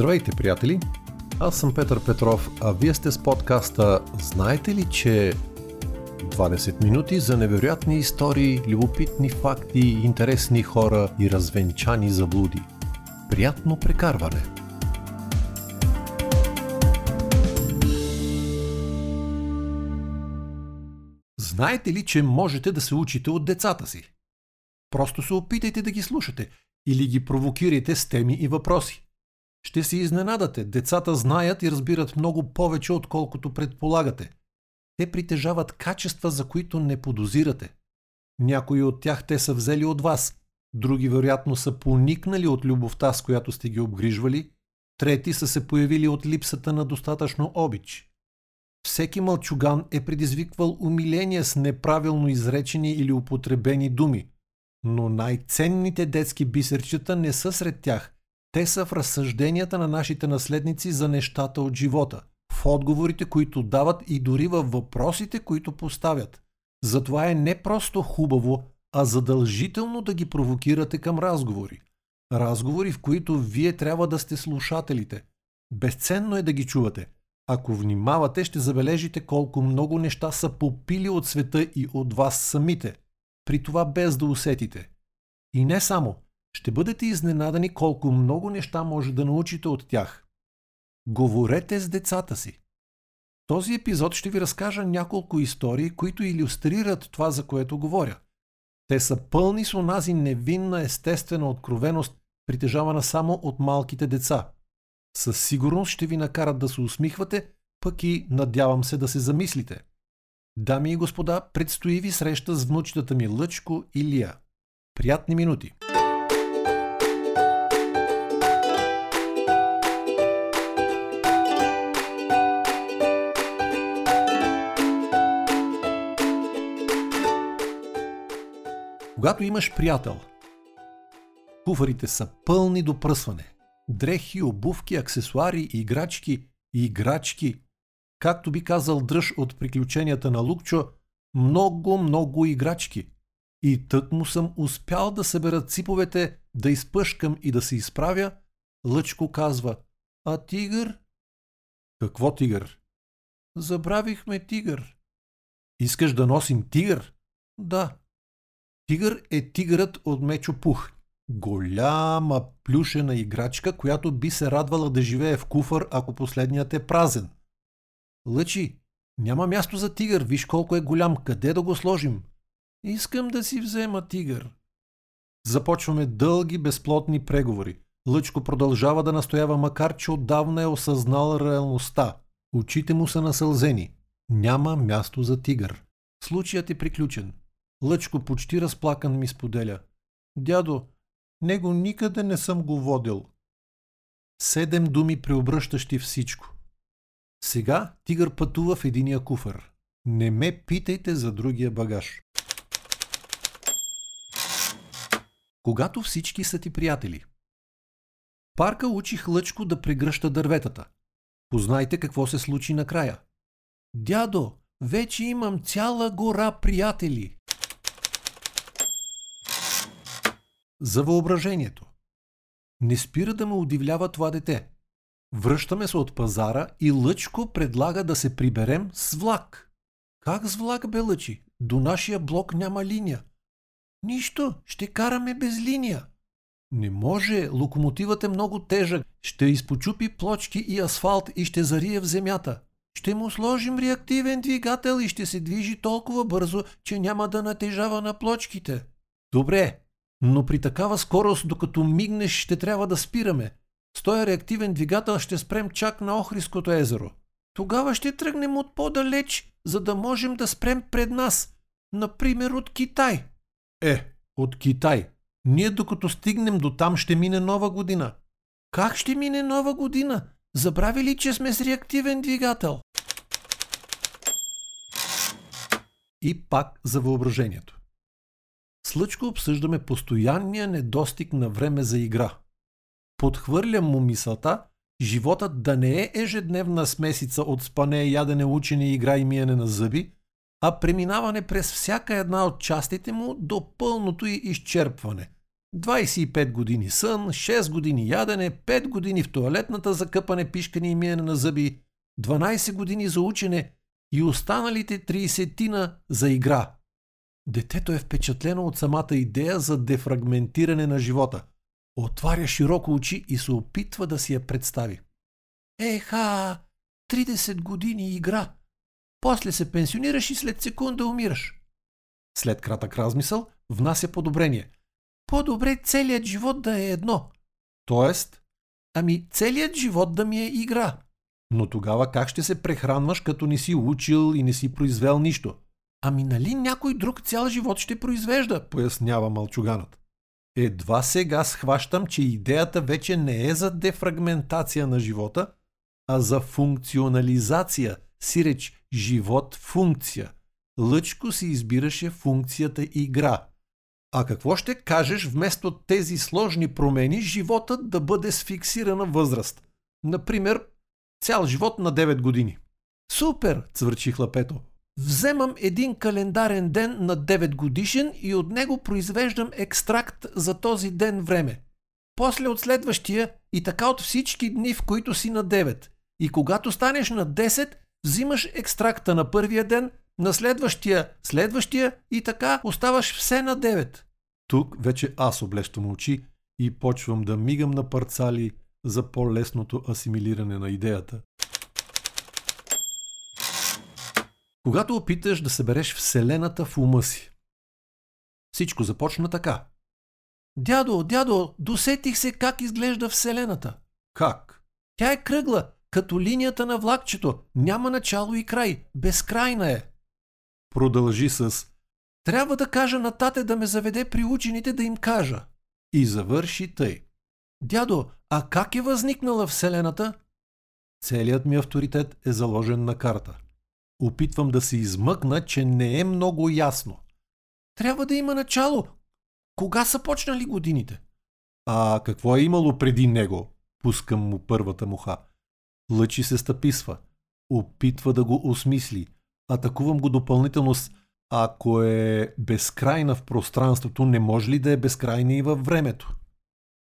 Здравейте, приятели! Аз съм Петър Петров, а вие сте с подкаста Знаете ли, че 20 минути за невероятни истории, любопитни факти, интересни хора и развенчани заблуди. Приятно прекарване! Знаете ли, че можете да се учите от децата си? Просто се опитайте да ги слушате или ги провокирайте с теми и въпроси. Ще се изненадате, децата знаят и разбират много повече, отколкото предполагате. Те притежават качества, за които не подозирате. Някои от тях те са взели от вас, други вероятно са поникнали от любовта, с която сте ги обгрижвали, трети са се появили от липсата на достатъчно обич. Всеки мълчуган е предизвиквал умиление с неправилно изречени или употребени думи, но най-ценните детски бисерчета не са сред тях – те са в разсъжденията на нашите наследници за нещата от живота, в отговорите, които дават и дори във въпросите, които поставят. Затова е не просто хубаво, а задължително да ги провокирате към разговори. Разговори, в които вие трябва да сте слушателите. Безценно е да ги чувате. Ако внимавате, ще забележите колко много неща са попили от света и от вас самите. При това без да усетите. И не само – ще бъдете изненадани колко много неща може да научите от тях. Говорете с децата си. Този епизод ще ви разкажа няколко истории, които иллюстрират това, за което говоря. Те са пълни с онази невинна естествена откровеност, притежавана само от малките деца. Със сигурност ще ви накарат да се усмихвате, пък и надявам се да се замислите. Дами и господа, предстои ви среща с внучетата ми Лъчко и Лия. Приятни минути! Когато имаш приятел, куфарите са пълни до пръсване. Дрехи, обувки, аксесуари, играчки, играчки. Както би казал дръж от приключенията на Лукчо, много, много играчки. И тък му съм успял да събера циповете, да изпъшкам и да се изправя, Лъчко казва, а тигър? Какво тигър? Забравихме тигър. Искаш да носим тигър? Да. Тигър е тигърът от Мечо Пух. Голяма плюшена играчка, която би се радвала да живее в куфър, ако последният е празен. Лъчи, няма място за тигър, виж колко е голям, къде да го сложим? Искам да си взема тигър. Започваме дълги, безплотни преговори. Лъчко продължава да настоява, макар че отдавна е осъзнал реалността. Очите му са насълзени. Няма място за тигър. Случаят е приключен. Лъчко почти разплакан ми споделя. Дядо, него никъде не съм го водил. Седем думи преобръщащи всичко. Сега тигър пътува в единия куфър. Не ме питайте за другия багаж. Когато всички са ти приятели. Парка учих Лъчко да прегръща дърветата. Познайте какво се случи накрая. Дядо, вече имам цяла гора приятели. За въображението. Не спира да ме удивлява това дете. Връщаме се от пазара и Лъчко предлага да се приберем с влак. Как с влак, бе Лъчи? До нашия блок няма линия. Нищо, ще караме без линия. Не може, локомотивът е много тежък. Ще изпочупи плочки и асфалт и ще зарие в земята. Ще му сложим реактивен двигател и ще се движи толкова бързо, че няма да натежава на плочките. Добре, но при такава скорост, докато мигнеш, ще трябва да спираме. С този реактивен двигател ще спрем чак на Охриското езеро. Тогава ще тръгнем от по-далеч, за да можем да спрем пред нас. Например, от Китай. Е, от Китай. Ние докато стигнем до там ще мине нова година. Как ще мине нова година? Забрави ли, че сме с реактивен двигател? И пак за въображението. С Лъчко обсъждаме постоянния недостиг на време за игра. Подхвърлям му мисълта, животът да не е ежедневна смесица от спане, ядене, учене, игра и миене на зъби, а преминаване през всяка една от частите му до пълното й изчерпване. 25 години сън, 6 години ядене, 5 години в туалетната за къпане, пишкане и миене на зъби, 12 години за учене и останалите 30 за игра. Детето е впечатлено от самата идея за дефрагментиране на живота. Отваря широко очи и се опитва да си я представи. Еха, 30 години игра. После се пенсионираш и след секунда умираш. След кратък размисъл внася подобрение. По-добре целият живот да е едно. Тоест, ами целият живот да ми е игра. Но тогава как ще се прехранваш, като не си учил и не си произвел нищо? Ами нали някой друг цял живот ще произвежда, пояснява мълчуганът. Едва сега схващам, че идеята вече не е за дефрагментация на живота, а за функционализация, сиреч живот-функция. Лъчко си избираше функцията игра. А какво ще кажеш вместо тези сложни промени животът да бъде с фиксирана възраст? Например, цял живот на 9 години. Супер, цвърчи хлапето. Вземам един календарен ден на 9 годишен и от него произвеждам екстракт за този ден време. После от следващия и така от всички дни, в които си на 9. И когато станеш на 10, взимаш екстракта на първия ден, на следващия, следващия и така оставаш все на 9. Тук вече аз облещам очи и почвам да мигам на парцали за по-лесното асимилиране на идеята. Когато опиташ да събереш Вселената в ума си. Всичко започна така. Дядо, дядо, досетих се как изглежда Вселената. Как? Тя е кръгла, като линията на влакчето. Няма начало и край. Безкрайна е. Продължи с Трябва да кажа на тате да ме заведе при учените да им кажа. И завърши тъй. Дядо, а как е възникнала Вселената? Целият ми авторитет е заложен на карта. Опитвам да се измъкна, че не е много ясно. Трябва да има начало. Кога са почнали годините? А какво е имало преди него? Пускам му първата муха. Лъчи се стъписва. Опитва да го осмисли. Атакувам го допълнително с ако е безкрайна в пространството, не може ли да е безкрайна и във времето?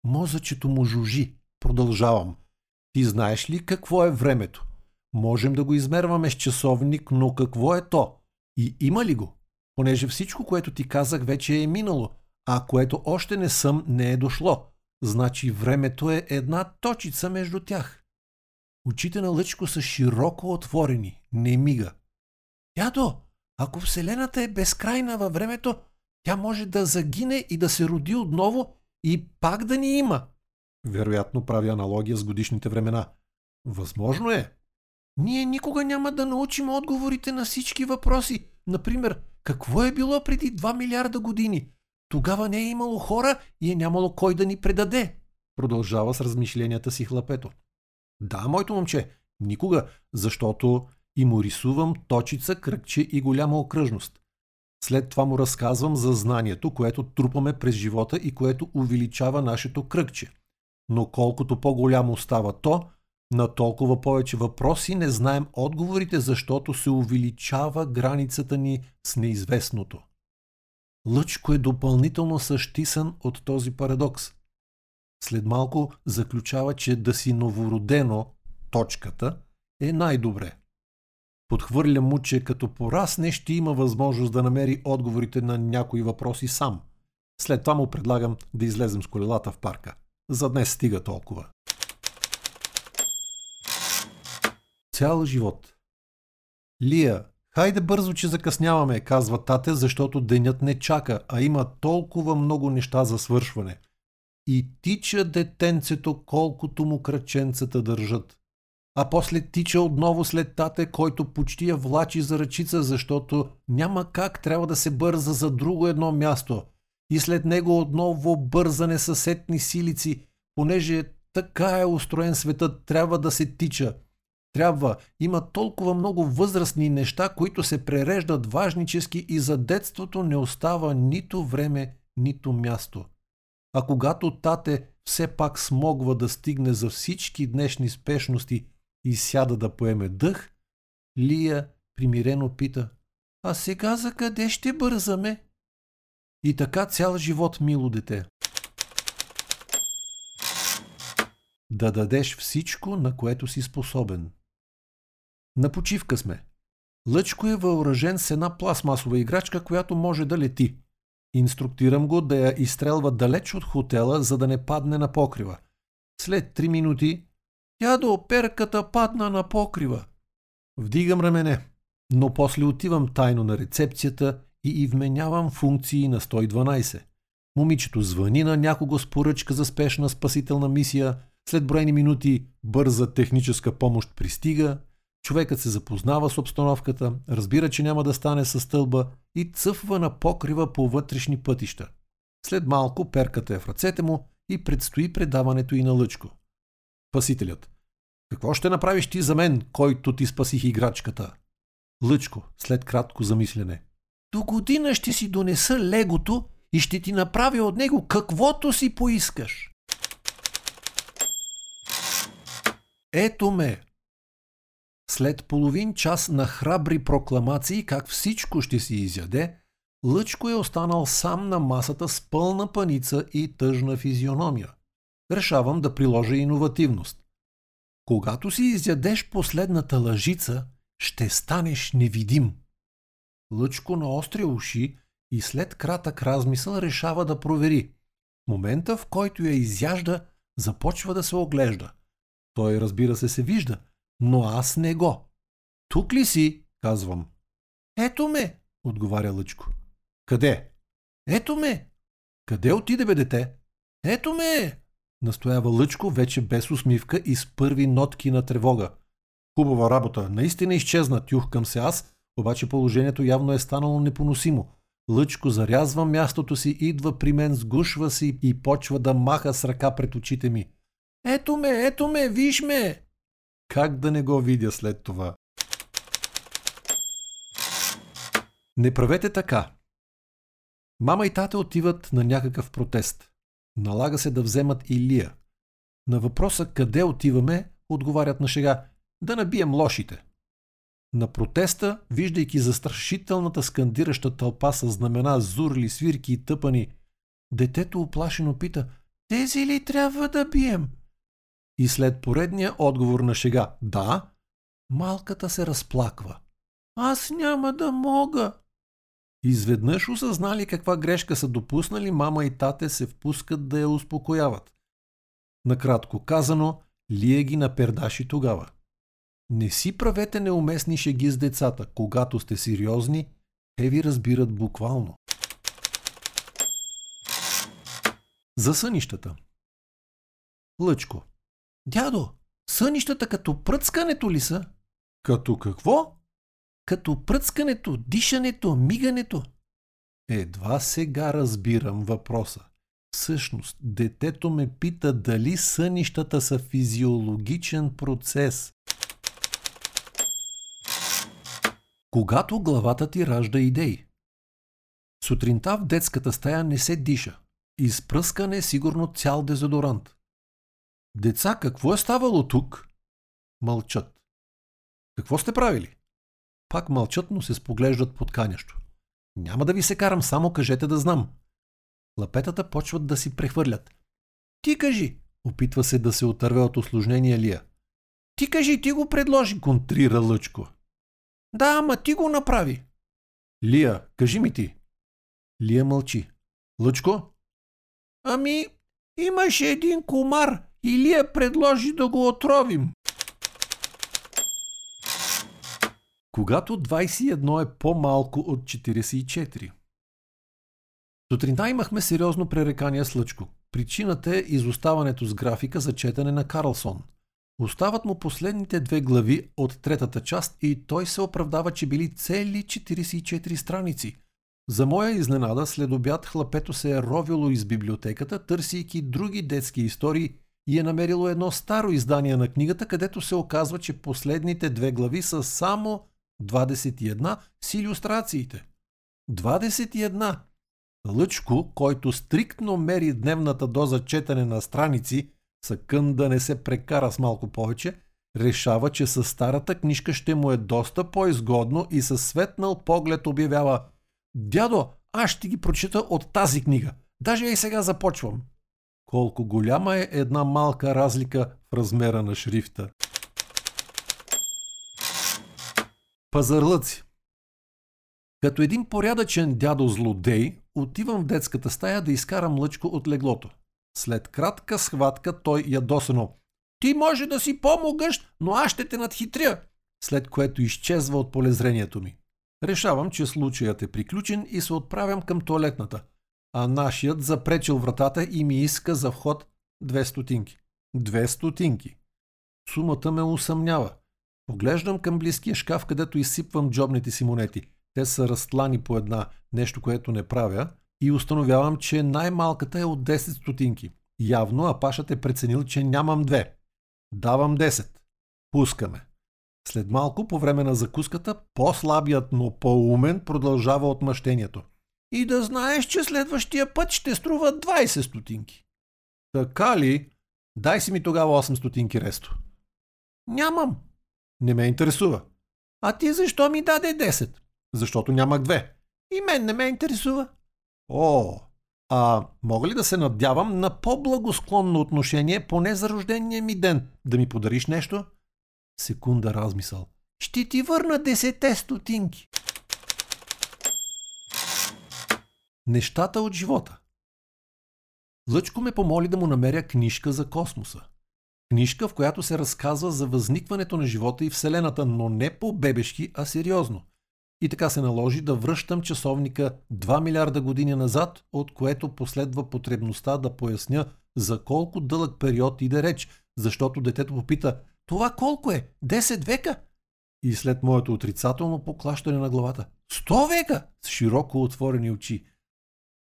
Мозъчето му жужи. Продължавам. Ти знаеш ли какво е времето? Можем да го измерваме с часовник, но какво е то? И има ли го? Понеже всичко, което ти казах, вече е минало, а което още не съм, не е дошло. Значи времето е една точица между тях. Очите на Лъчко са широко отворени, не мига. Ядо, ако Вселената е безкрайна във времето, тя може да загине и да се роди отново и пак да ни има. Вероятно прави аналогия с годишните времена. Възможно е. Ние никога няма да научим отговорите на всички въпроси. Например, какво е било преди 2 милиарда години? Тогава не е имало хора и е нямало кой да ни предаде. Продължава с размишленията си хлапето. Да, моето момче, никога, защото и му рисувам точица, кръгче и голяма окръжност. След това му разказвам за знанието, което трупаме през живота и което увеличава нашето кръгче. Но колкото по-голямо става то, на толкова повече въпроси не знаем отговорите, защото се увеличава границата ни с неизвестното. Лъчко е допълнително същисан от този парадокс. След малко заключава, че да си новородено, точката, е най-добре. Подхвърля му, че като порасне ще има възможност да намери отговорите на някои въпроси сам. След това му предлагам да излезем с колелата в парка. За днес стига толкова. Цял живот. Лия, хайде бързо, че закъсняваме, казва тате, защото денят не чака, а има толкова много неща за свършване. И тича детенцето, колкото му кръченцата държат. А после тича отново след тате, който почти я влачи за ръчица, защото няма как трябва да се бърза за друго едно място. И след него отново бързане съседни силици, понеже така е устроен светът, трябва да се тича трябва. Има толкова много възрастни неща, които се пререждат важнически и за детството не остава нито време, нито място. А когато тате все пак смогва да стигне за всички днешни спешности и сяда да поеме дъх, Лия примирено пита «А сега за къде ще бързаме?» И така цял живот, мило дете. Да дадеш всичко, на което си способен. На почивка сме. Лъчко е въоръжен с една пластмасова играчка, която може да лети. Инструктирам го да я изстрелва далеч от хотела, за да не падне на покрива. След три минути Дядо, перката падна на покрива. Вдигам рамене, но после отивам тайно на рецепцията и и вменявам функции на 112. Момичето звъни на някого с поръчка за спешна спасителна мисия, след броени минути бърза техническа помощ пристига, човекът се запознава с обстановката, разбира, че няма да стане със стълба и цъфва на покрива по вътрешни пътища. След малко перката е в ръцете му и предстои предаването и на Лъчко. Пасителят. Какво ще направиш ти за мен, който ти спасих играчката? Лъчко, след кратко замислене. До година ще си донеса легото и ще ти направя от него каквото си поискаш. Ето ме! След половин час на храбри прокламации как всичко ще си изяде, Лъчко е останал сам на масата с пълна паница и тъжна физиономия. Решавам да приложа иновативност. Когато си изядеш последната лъжица, ще станеш невидим. Лъчко наостря уши и след кратък размисъл решава да провери. Момента, в който я изяжда, започва да се оглежда. Той, разбира се, се вижда, но аз не го. Тук ли си? казвам. Ето ме, отговаря Лъчко. Къде? Ето ме. Къде отиде бе дете? Ето ме. Настоява Лъчко, вече без усмивка и с първи нотки на тревога. Хубава работа, наистина изчезна, тюхкам се аз, обаче положението явно е станало непоносимо. Лъчко зарязва мястото си, идва при мен, сгушва си и почва да маха с ръка пред очите ми. Ето ме, ето ме, виж ме! Как да не го видя след това? Не правете така. Мама и тата отиват на някакъв протест. Налага се да вземат Илия. На въпроса къде отиваме, отговарят на шега да набием лошите. На протеста, виждайки застрашителната скандираща тълпа с знамена, зурли, свирки и тъпани, детето оплашено пита «Тези ли трябва да бием?» И след поредния отговор на шега «Да», малката се разплаква. «Аз няма да мога!» Изведнъж осъзнали каква грешка са допуснали, мама и тате се впускат да я успокояват. Накратко казано, Лия ги напердаши тогава. Не си правете неуместни шеги с децата. Когато сте сериозни, те ви разбират буквално. За сънищата. Лъчко. Дядо, сънищата като пръцкането ли са? Като какво? Като пръцкането, дишането, мигането. Едва сега разбирам въпроса. Всъщност, детето ме пита дали сънищата са физиологичен процес. Когато главата ти ражда идеи. Сутринта в детската стая не се диша. Изпръскане сигурно цял дезодорант. Деца, какво е ставало тук? Мълчат. Какво сте правили? Пак мълчат, но се споглеждат подканящо. Няма да ви се карам, само кажете да знам. Лапетата почват да си прехвърлят. Ти кажи, опитва се да се отърве от осложнения Лия. Ти кажи, ти го предложи, контрира Лъчко. Да, ама ти го направи. Лия, кажи ми ти. Лия мълчи. Лъчко? Ами, имаше един комар и Лия предложи да го отровим. Когато 21 е по-малко от 44. Сутринта имахме сериозно пререкание с Лъчко. Причината е изоставането с графика за четене на Карлсон – Остават му последните две глави от третата част и той се оправдава, че били цели 44 страници. За моя изненада, след обяд хлапето се е ровило из библиотеката, търсейки други детски истории и е намерило едно старо издание на книгата, където се оказва, че последните две глави са само 21 с иллюстрациите. 21! Лъчко, който стриктно мери дневната доза четене на страници, Съкън да не се прекара с малко повече, решава, че със старата книжка ще му е доста по-изгодно и със светнал поглед обявява «Дядо, аз ще ги прочита от тази книга. Даже и сега започвам». Колко голяма е една малка разлика в размера на шрифта. Пазарлъци Като един порядъчен дядо злодей, отивам в детската стая да изкарам лъчко от леглото. След кратка схватка той ядосано. Ти може да си по-могъщ, но аз ще те надхитря, след което изчезва от полезрението ми. Решавам, че случаят е приключен и се отправям към туалетната, а нашият запречил вратата и ми иска за вход две стотинки. Две стотинки. Сумата ме усъмнява. Поглеждам към близкия шкаф, където изсипвам джобните си монети. Те са разтлани по една, нещо, което не правя, и установявам, че най-малката е от 10 стотинки. Явно Апашът е преценил, че нямам две. Давам 10. Пускаме. След малко, по време на закуската, по-слабият, но по-умен продължава отмъщението. И да знаеш, че следващия път ще струва 20 стотинки. Така ли? Дай си ми тогава 8 стотинки ресто. Нямам. Не ме интересува. А ти защо ми даде 10? Защото нямах две. И мен не ме интересува. О, а мога ли да се надявам на по-благосклонно отношение поне за рождения ми ден? Да ми подариш нещо? Секунда размисъл. Ще ти върна десете стотинки. Нещата от живота. Лъчко ме помоли да му намеря книжка за космоса. Книжка, в която се разказва за възникването на живота и Вселената, но не по бебешки, а сериозно. И така се наложи да връщам часовника 2 милиарда години назад, от което последва потребността да поясня за колко дълъг период иде реч, защото детето попита това колко е? 10 века? И след моето отрицателно поклащане на главата. 100 века! С широко отворени очи.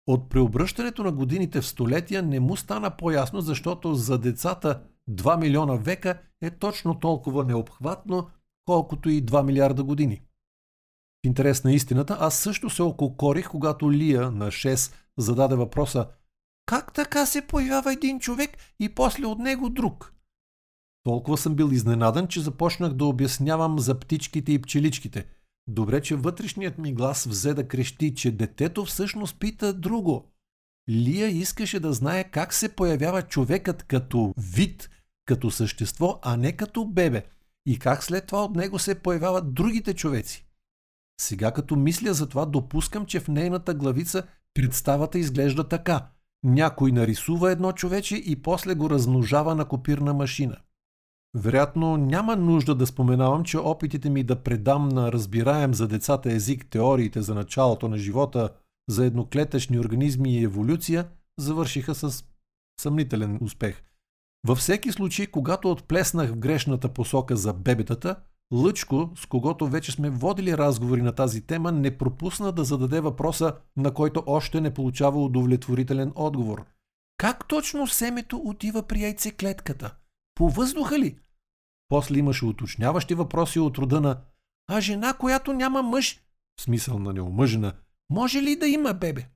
От преобръщането на годините в столетия не му стана по-ясно, защото за децата 2 милиона века е точно толкова необхватно, колкото и 2 милиарда години. В интерес на истината, аз също се ококорих, когато Лия на 6 зададе въпроса как така се появява един човек и после от него друг? Толкова съм бил изненадан, че започнах да обяснявам за птичките и пчеличките. Добре, че вътрешният ми глас взе да крещи, че детето всъщност пита друго. Лия искаше да знае как се появява човекът като вид, като същество, а не като бебе, и как след това от него се появяват другите човеци. Сега като мисля за това, допускам, че в нейната главица представата изглежда така. Някой нарисува едно човече и после го размножава на копирна машина. Вероятно няма нужда да споменавам, че опитите ми да предам на разбираем за децата език теориите за началото на живота, за едноклетъчни организми и еволюция завършиха с съмнителен успех. Във всеки случай, когато отплеснах в грешната посока за бебетата, Лъчко, с когото вече сме водили разговори на тази тема, не пропусна да зададе въпроса, на който още не получава удовлетворителен отговор. Как точно семето отива при яйцеклетката? По въздуха ли? После имаше уточняващи въпроси от рода на А жена, която няма мъж, в смисъл на неомъжена, може ли да има бебе?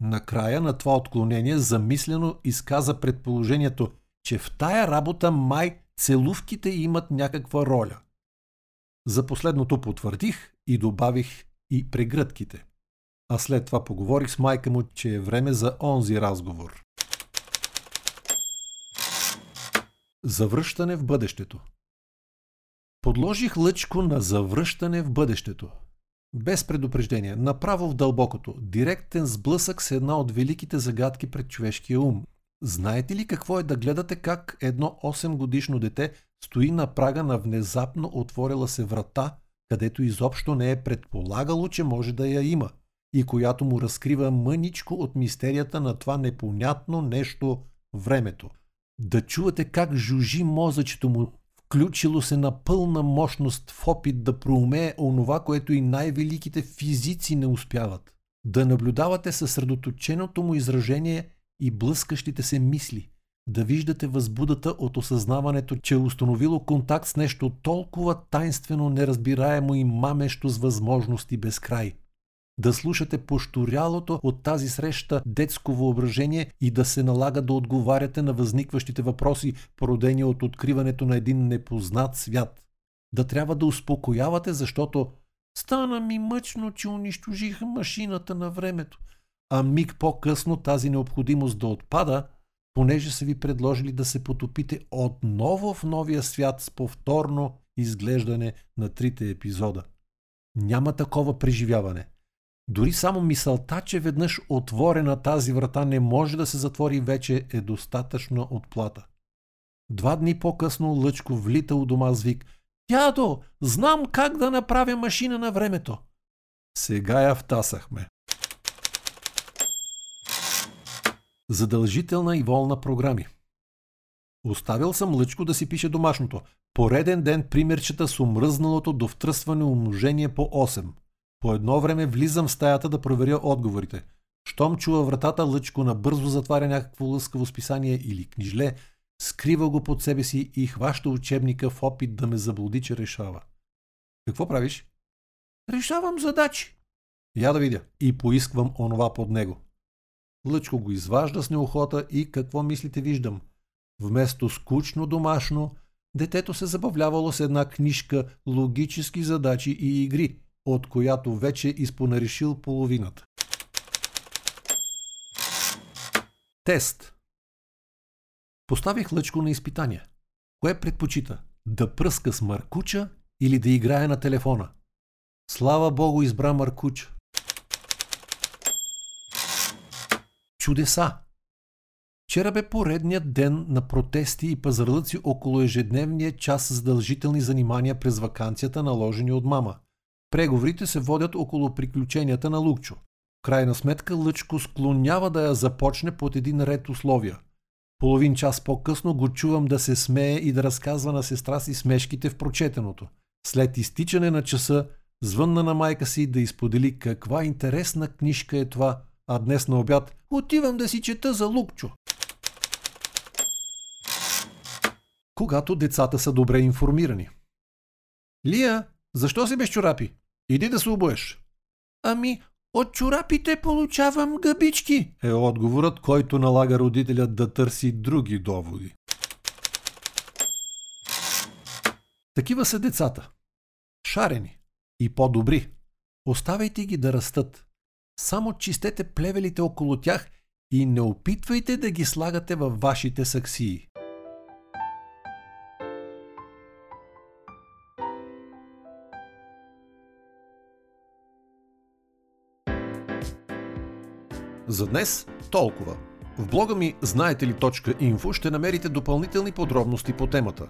Накрая на това отклонение замислено изказа предположението, че в тая работа май целувките имат някаква роля. За последното потвърдих и добавих и прегръдките. А след това поговорих с майка му, че е време за онзи разговор. Завръщане в бъдещето. Подложих лъчко на завръщане в бъдещето. Без предупреждение, направо в дълбокото, директен сблъсък с една от великите загадки пред човешкия ум. Знаете ли какво е да гледате как едно 8 годишно дете стои на прага на внезапно отворила се врата, където изобщо не е предполагало, че може да я има и която му разкрива мъничко от мистерията на това непонятно нещо времето да чувате как жужи мозъчето му, включило се на пълна мощност в опит да проумее онова, което и най-великите физици не успяват. Да наблюдавате съсредоточеното му изражение и блъскащите се мисли. Да виждате възбудата от осъзнаването, че е установило контакт с нещо толкова тайнствено, неразбираемо и мамещо с възможности без край – да слушате пошторялото от тази среща детско въображение и да се налага да отговаряте на възникващите въпроси, породени от откриването на един непознат свят. Да трябва да успокоявате, защото стана ми мъчно, че унищожиха машината на времето. А миг по-късно тази необходимост да отпада, понеже са ви предложили да се потопите отново в новия свят с повторно изглеждане на трите епизода. Няма такова преживяване. Дори само мисълта, че веднъж отворена тази врата не може да се затвори вече е достатъчно отплата. Два дни по-късно Лъчко влита у дома с вик «Дядо, знам как да направя машина на времето!» Сега я втасахме. Задължителна и волна програми. Оставил съм Лъчко да си пише домашното. Пореден ден примерчета с омръзналото до втръсване умножение по 8. По едно време влизам в стаята да проверя отговорите. Щом чува вратата, Лъчко набързо затваря някакво лъскаво списание или книжле, скрива го под себе си и хваща учебника в опит да ме заблуди, че решава. Какво правиш? Решавам задачи. Я да видя. И поисквам онова под него. Лъчко го изважда с неохота и какво мислите виждам? Вместо скучно домашно, детето се забавлявало с една книжка логически задачи и игри, от която вече изпонарешил половината. Тест Поставих Лъчко на изпитание. Кое предпочита? Да пръска с Маркуча или да играе на телефона? Слава Богу, избра Маркуча. Чудеса! Вчера бе поредният ден на протести и пазарлъци около ежедневния час задължителни занимания през вакансията, наложени от мама. Преговорите се водят около приключенията на Лукчо. В крайна сметка Лъчко склонява да я започне под един ред условия. Половин час по-късно го чувам да се смее и да разказва на сестра си смешките в прочетеното. След изтичане на часа, звънна на майка си да изподели каква интересна книжка е това, а днес на обяд отивам да си чета за Лукчо. Когато децата са добре информирани. Лия, защо си без чорапи? Иди да се обуеш. Ами, от чорапите получавам гъбички, е отговорът, който налага родителят да търси други доводи. Такива са децата. Шарени и по-добри. Оставайте ги да растат. Само чистете плевелите около тях и не опитвайте да ги слагате във вашите саксии. За днес толкова. В блога ми знаете ли .info ще намерите допълнителни подробности по темата.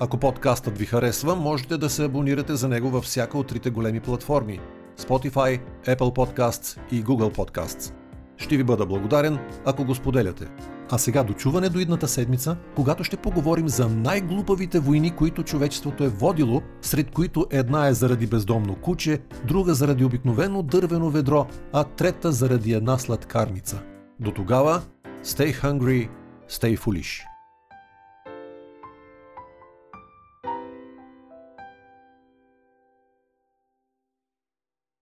Ако подкастът ви харесва, можете да се абонирате за него във всяка от трите големи платформи Spotify, Apple Podcasts и Google Podcasts. Ще ви бъда благодарен, ако го споделяте. А сега дочуване до идната седмица, когато ще поговорим за най-глупавите войни, които човечеството е водило, сред които една е заради бездомно куче, друга заради обикновено дървено ведро, а трета заради една сладкарница. До тогава, stay hungry, stay foolish.